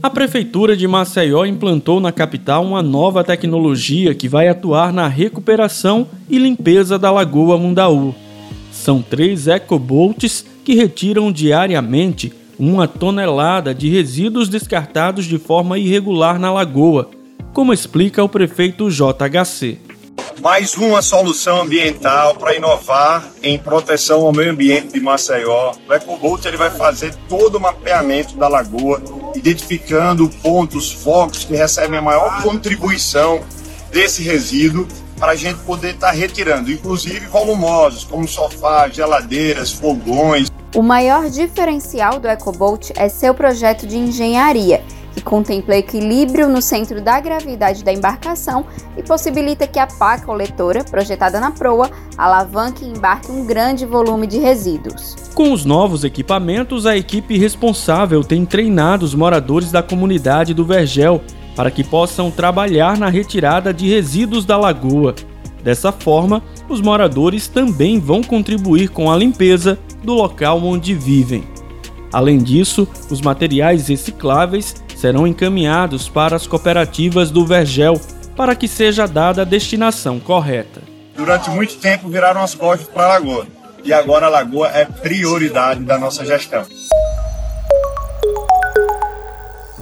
A Prefeitura de Maceió implantou na capital uma nova tecnologia que vai atuar na recuperação e limpeza da Lagoa Mundaú. São três ecobolts que retiram diariamente uma tonelada de resíduos descartados de forma irregular na lagoa, como explica o prefeito JHC mais uma solução ambiental para inovar em proteção ao meio ambiente de Maceió. O EcoBolt ele vai fazer todo o mapeamento da lagoa, identificando pontos, focos que recebem a maior contribuição desse resíduo para a gente poder estar tá retirando, inclusive volumosos, como sofás, geladeiras, fogões. O maior diferencial do EcoBolt é seu projeto de engenharia contempla equilíbrio no centro da gravidade da embarcação e possibilita que a pá coletora, projetada na proa, alavanque e embarque um grande volume de resíduos. Com os novos equipamentos, a equipe responsável tem treinado os moradores da comunidade do Vergel para que possam trabalhar na retirada de resíduos da lagoa. Dessa forma, os moradores também vão contribuir com a limpeza do local onde vivem. Além disso, os materiais recicláveis serão encaminhados para as cooperativas do Vergel para que seja dada a destinação correta. Durante muito tempo viraram as costas para a lagoa e agora a lagoa é prioridade da nossa gestão.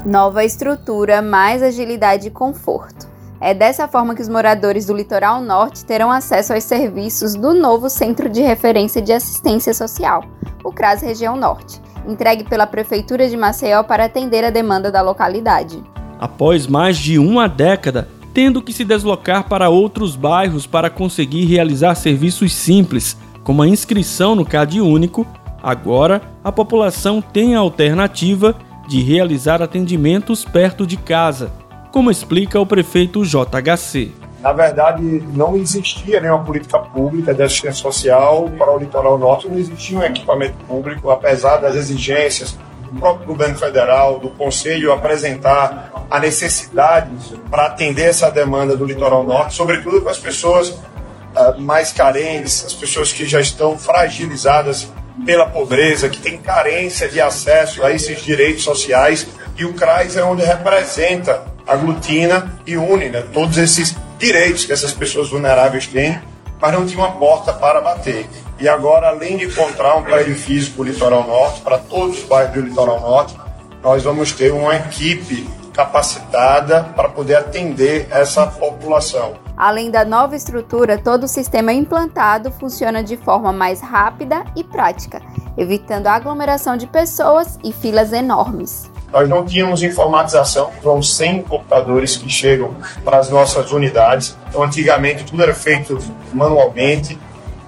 Nova estrutura, mais agilidade e conforto. É dessa forma que os moradores do litoral norte terão acesso aos serviços do novo Centro de Referência de Assistência Social, o CRAS Região Norte entregue pela Prefeitura de Maceió para atender a demanda da localidade. Após mais de uma década, tendo que se deslocar para outros bairros para conseguir realizar serviços simples, como a inscrição no CAD único, agora a população tem a alternativa de realizar atendimentos perto de casa, como explica o prefeito JHC. Na verdade, não existia nenhuma política pública de assistência social para o litoral norte, não existia um equipamento público, apesar das exigências do próprio governo federal, do Conselho apresentar a necessidade para atender essa demanda do litoral norte, sobretudo com as pessoas uh, mais carentes, as pessoas que já estão fragilizadas pela pobreza, que têm carência de acesso a esses direitos sociais, e o CRAS é onde representa, aglutina e une né, todos esses direitos que essas pessoas vulneráveis têm, mas não tinha uma porta para bater. E agora, além de encontrar um prédio físico Litoral Norte, para todos os bairros do Litoral Norte, nós vamos ter uma equipe capacitada para poder atender essa população. Além da nova estrutura, todo o sistema implantado funciona de forma mais rápida e prática, evitando a aglomeração de pessoas e filas enormes. Nós não tínhamos informatização, são 100 computadores que chegam para as nossas unidades. Então, antigamente, tudo era feito manualmente,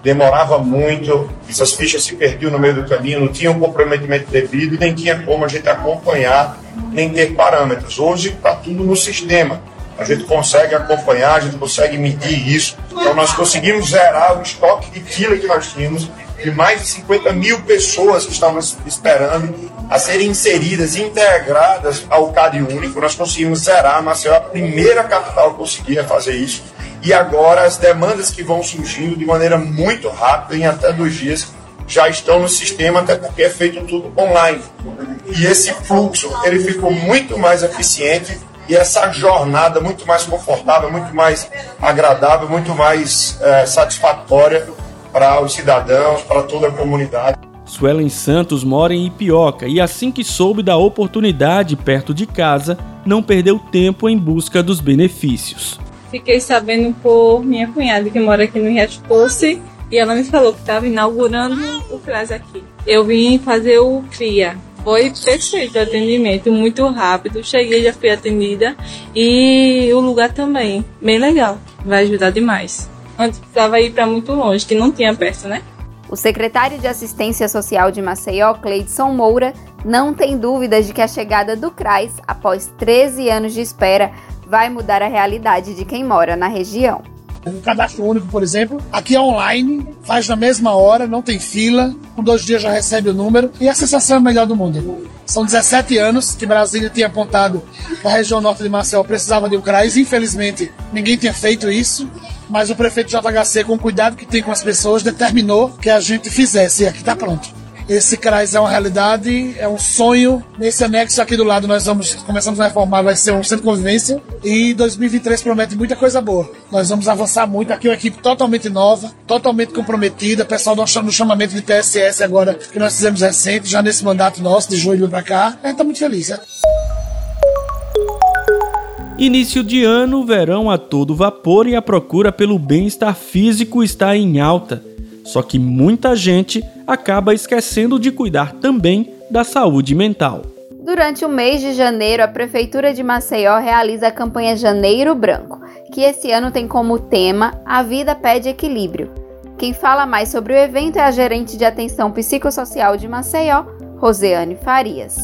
demorava muito, essas fichas se perdiam no meio do caminho, não tinha um comprometimento devido nem tinha como a gente acompanhar, nem ter parâmetros. Hoje está tudo no sistema. A gente consegue acompanhar, a gente consegue medir isso. Então, nós conseguimos zerar o estoque de fila que nós tínhamos de mais de 50 mil pessoas que estavam esperando a serem inseridas, integradas ao CAD único. Nós conseguimos zerar, Maceió é a primeira capital que conseguia fazer isso. E agora as demandas que vão surgindo de maneira muito rápida, em até dois dias, já estão no sistema, até porque é feito tudo online. E esse fluxo ele ficou muito mais eficiente e essa jornada muito mais confortável, muito mais agradável, muito mais é, satisfatória para os cidadãos, para toda a comunidade. Suelen Santos mora em Ipioca e assim que soube da oportunidade perto de casa, não perdeu tempo em busca dos benefícios. Fiquei sabendo por minha cunhada que mora aqui no Riacho Doce e ela me falou que estava inaugurando o CRAS aqui. Eu vim fazer o CRIA. Foi perfeito o atendimento, muito rápido. Cheguei, já fui atendida e o lugar também, bem legal. Vai ajudar demais. Antes precisava ir para muito longe, que não tinha perto, né? O secretário de Assistência Social de Maceió, Cleidson Moura, não tem dúvidas de que a chegada do CRAS, após 13 anos de espera, vai mudar a realidade de quem mora na região. Um cadastro único, por exemplo, aqui é online, faz na mesma hora, não tem fila, com dois dias já recebe o número e a sensação é a melhor do mundo. São 17 anos que Brasília tinha apontado que a região norte de Maceió precisava de um CRAS, infelizmente ninguém tinha feito isso, mas o prefeito JHC, com o cuidado que tem com as pessoas, determinou que a gente fizesse e aqui está pronto. esse CRAS é uma realidade, é um sonho. Nesse anexo aqui do lado nós vamos começamos a reformar, vai ser um centro de convivência e 2023 promete muita coisa boa. Nós vamos avançar muito aqui, uma equipe totalmente nova, totalmente comprometida, pessoal no chamamento de PSS agora que nós fizemos recente, já nesse mandato nosso de julho para cá. A gente tá muito feliz, né? Início de ano, verão a todo vapor e a procura pelo bem-estar físico está em alta. Só que muita gente acaba esquecendo de cuidar também da saúde mental. Durante o mês de janeiro, a Prefeitura de Maceió realiza a campanha Janeiro Branco, que esse ano tem como tema A Vida Pede Equilíbrio. Quem fala mais sobre o evento é a gerente de atenção psicossocial de Maceió, Roseane Farias.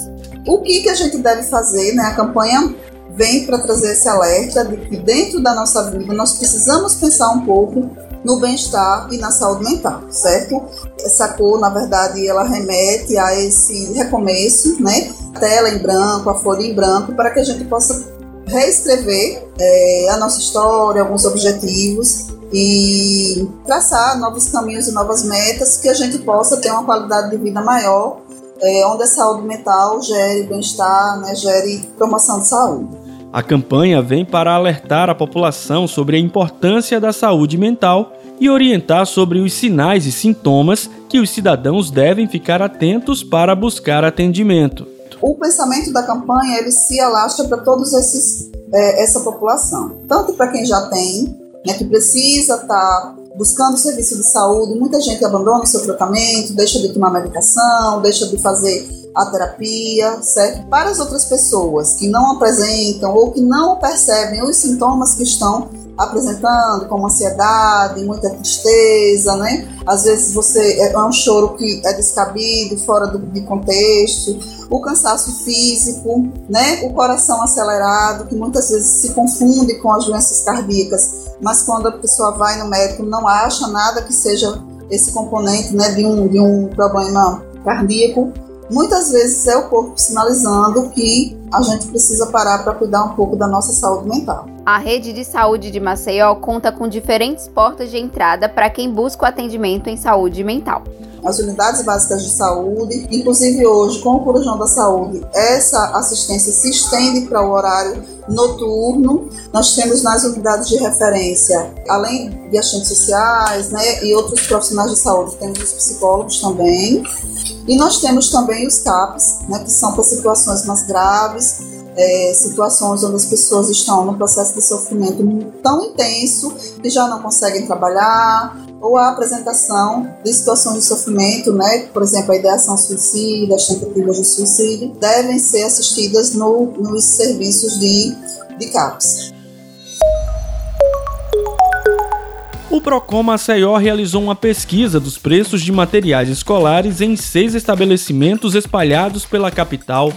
O que, que a gente deve fazer? Né? A campanha vem para trazer esse alerta de que dentro da nossa vida nós precisamos pensar um pouco no bem-estar e na saúde mental, certo? Essa cor, na verdade, ela remete a esse recomeço, né? Tela em branco, a folha em branco, para que a gente possa reescrever é, a nossa história, alguns objetivos e traçar novos caminhos e novas metas que a gente possa ter uma qualidade de vida maior, é, onde a saúde mental gere bem-estar, né, gere promoção de saúde. A campanha vem para alertar a população sobre a importância da saúde mental e orientar sobre os sinais e sintomas que os cidadãos devem ficar atentos para buscar atendimento. O pensamento da campanha ele se alastra para todos esses é, essa população, tanto para quem já tem, né, que precisa estar tá buscando serviço de saúde, muita gente abandona o seu tratamento, deixa de tomar medicação, deixa de fazer a terapia, certo? Para as outras pessoas que não apresentam ou que não percebem os sintomas que estão apresentando, como ansiedade, muita tristeza, né? Às vezes você é, é um choro que é descabido, fora do, de contexto, o cansaço físico, né? O coração acelerado, que muitas vezes se confunde com as doenças cardíacas, mas quando a pessoa vai no médico não acha nada que seja esse componente, né, de um, de um problema cardíaco muitas vezes é o corpo sinalizando que a gente precisa parar para cuidar um pouco da nossa saúde mental. A rede de saúde de Maceió conta com diferentes portas de entrada para quem busca o atendimento em saúde mental. As unidades básicas de saúde, inclusive hoje com o Corujão da Saúde, essa assistência se estende para o horário noturno. Nós temos nas unidades de referência, além de assistentes sociais né, e outros profissionais de saúde, temos os psicólogos também. E nós temos também os CAPs, né, que são para situações mais graves, é, situações onde as pessoas estão no processo de sofrimento tão intenso que já não conseguem trabalhar, ou a apresentação de situações de sofrimento, né, por exemplo, a ideação suicida, as tentativas de suicídio, devem ser assistidas no, nos serviços de, de CAPs. O Procon Maceió realizou uma pesquisa dos preços de materiais escolares em seis estabelecimentos espalhados pela capital.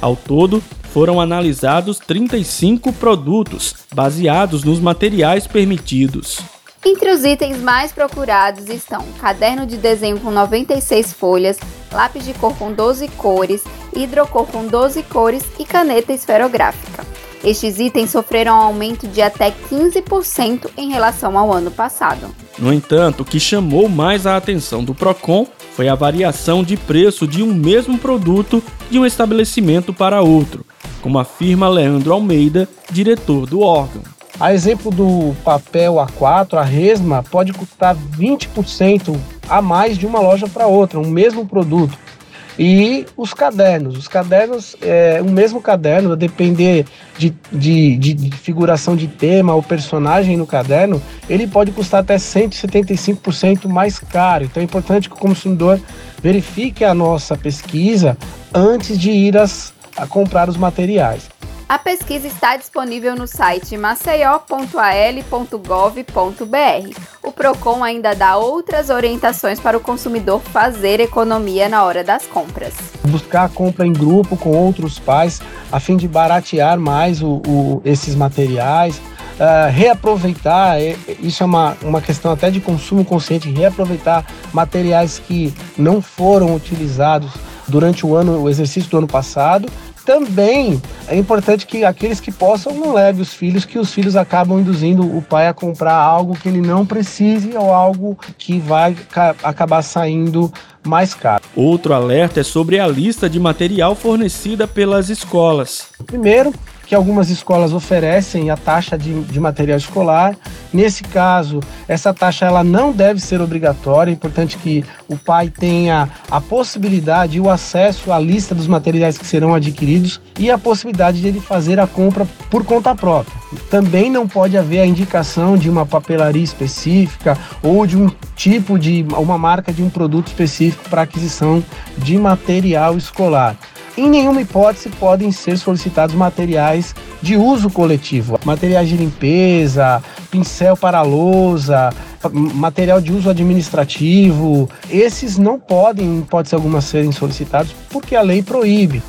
Ao todo, foram analisados 35 produtos, baseados nos materiais permitidos. Entre os itens mais procurados estão caderno de desenho com 96 folhas, lápis de cor com 12 cores, hidrocor com 12 cores e caneta esferográfica. Estes itens sofreram um aumento de até 15% em relação ao ano passado. No entanto, o que chamou mais a atenção do Procon foi a variação de preço de um mesmo produto de um estabelecimento para outro, como afirma Leandro Almeida, diretor do órgão. A exemplo do papel A4, a resma pode custar 20% a mais de uma loja para outra, um mesmo produto. E os cadernos. Os cadernos, é, o mesmo caderno, a depender de, de, de, figuração de tema ou personagem no caderno, ele pode custar até 175% mais caro. Então é importante que o consumidor verifique a nossa pesquisa antes de ir as, a comprar os materiais. A pesquisa está disponível no site maceió.al.gov.br. O Procon ainda dá outras orientações para o consumidor fazer economia na hora das compras. Buscar a compra em grupo com outros pais, a fim de baratear mais o, o, esses materiais. Uh, reaproveitar, é, isso é uma, uma questão até de consumo consciente, reaproveitar materiais que não foram utilizados durante o ano, o exercício do ano passado também é importante que aqueles que possam não levem os filhos, que os filhos acabam induzindo o pai a comprar algo que ele não precise ou algo que vai acabar saindo mais caro. Outro alerta é sobre a lista de material fornecida pelas escolas. Primeiro, que algumas escolas oferecem a taxa de, de material escolar. Nesse caso, essa taxa ela não deve ser obrigatória, é importante que o pai tenha a possibilidade e o acesso à lista dos materiais que serão adquiridos e a possibilidade de ele fazer a compra por conta própria. Também não pode haver a indicação de uma papelaria específica ou de um tipo de uma marca de um produto específico para aquisição de material escolar. Em nenhuma hipótese podem ser solicitados materiais de uso coletivo, materiais de limpeza, pincel para lousa, material de uso administrativo. Esses não podem, em hipótese alguma, serem solicitados porque a lei proíbe.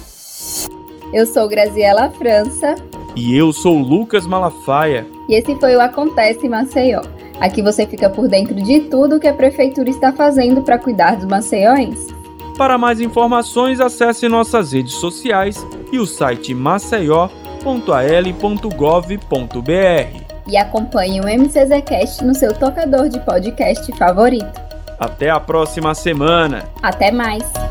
Eu sou Graziela França. E eu sou Lucas Malafaia. E esse foi o Acontece Maceió. Aqui você fica por dentro de tudo que a prefeitura está fazendo para cuidar dos maceiões. Para mais informações, acesse nossas redes sociais e o site maceió.al.gov.br. E acompanhe o MCZcast no seu tocador de podcast favorito. Até a próxima semana. Até mais.